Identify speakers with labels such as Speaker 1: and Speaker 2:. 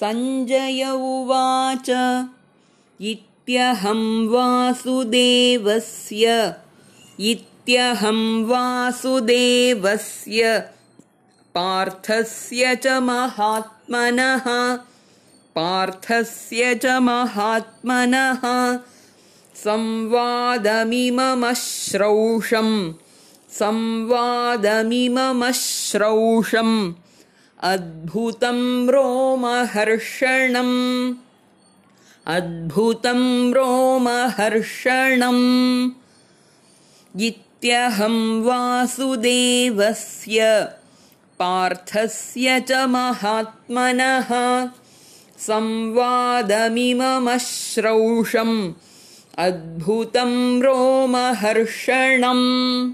Speaker 1: सञ्जय उवाच इत्यहं वासुदेवस्य। इत्यहं वासुदेवस्य। पार्थस्य च महात्मनः। पार्थस्य च महात्मनः। संवादमिममश्रौषम्। संवादमिममश्रौषम् अद्भुतं रोमहर्षणम्। अद्भुतं रोमहर्षणम्। इत्यहं वासुदेवस्य पार्थस्य च महात्मनः। संवादमिममश्रौषम्। अद्भुतं रोमहर्षणम्